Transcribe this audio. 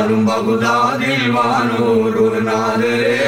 വാഴും ബഹുദാതിൽ വാനൂർ നാദരേ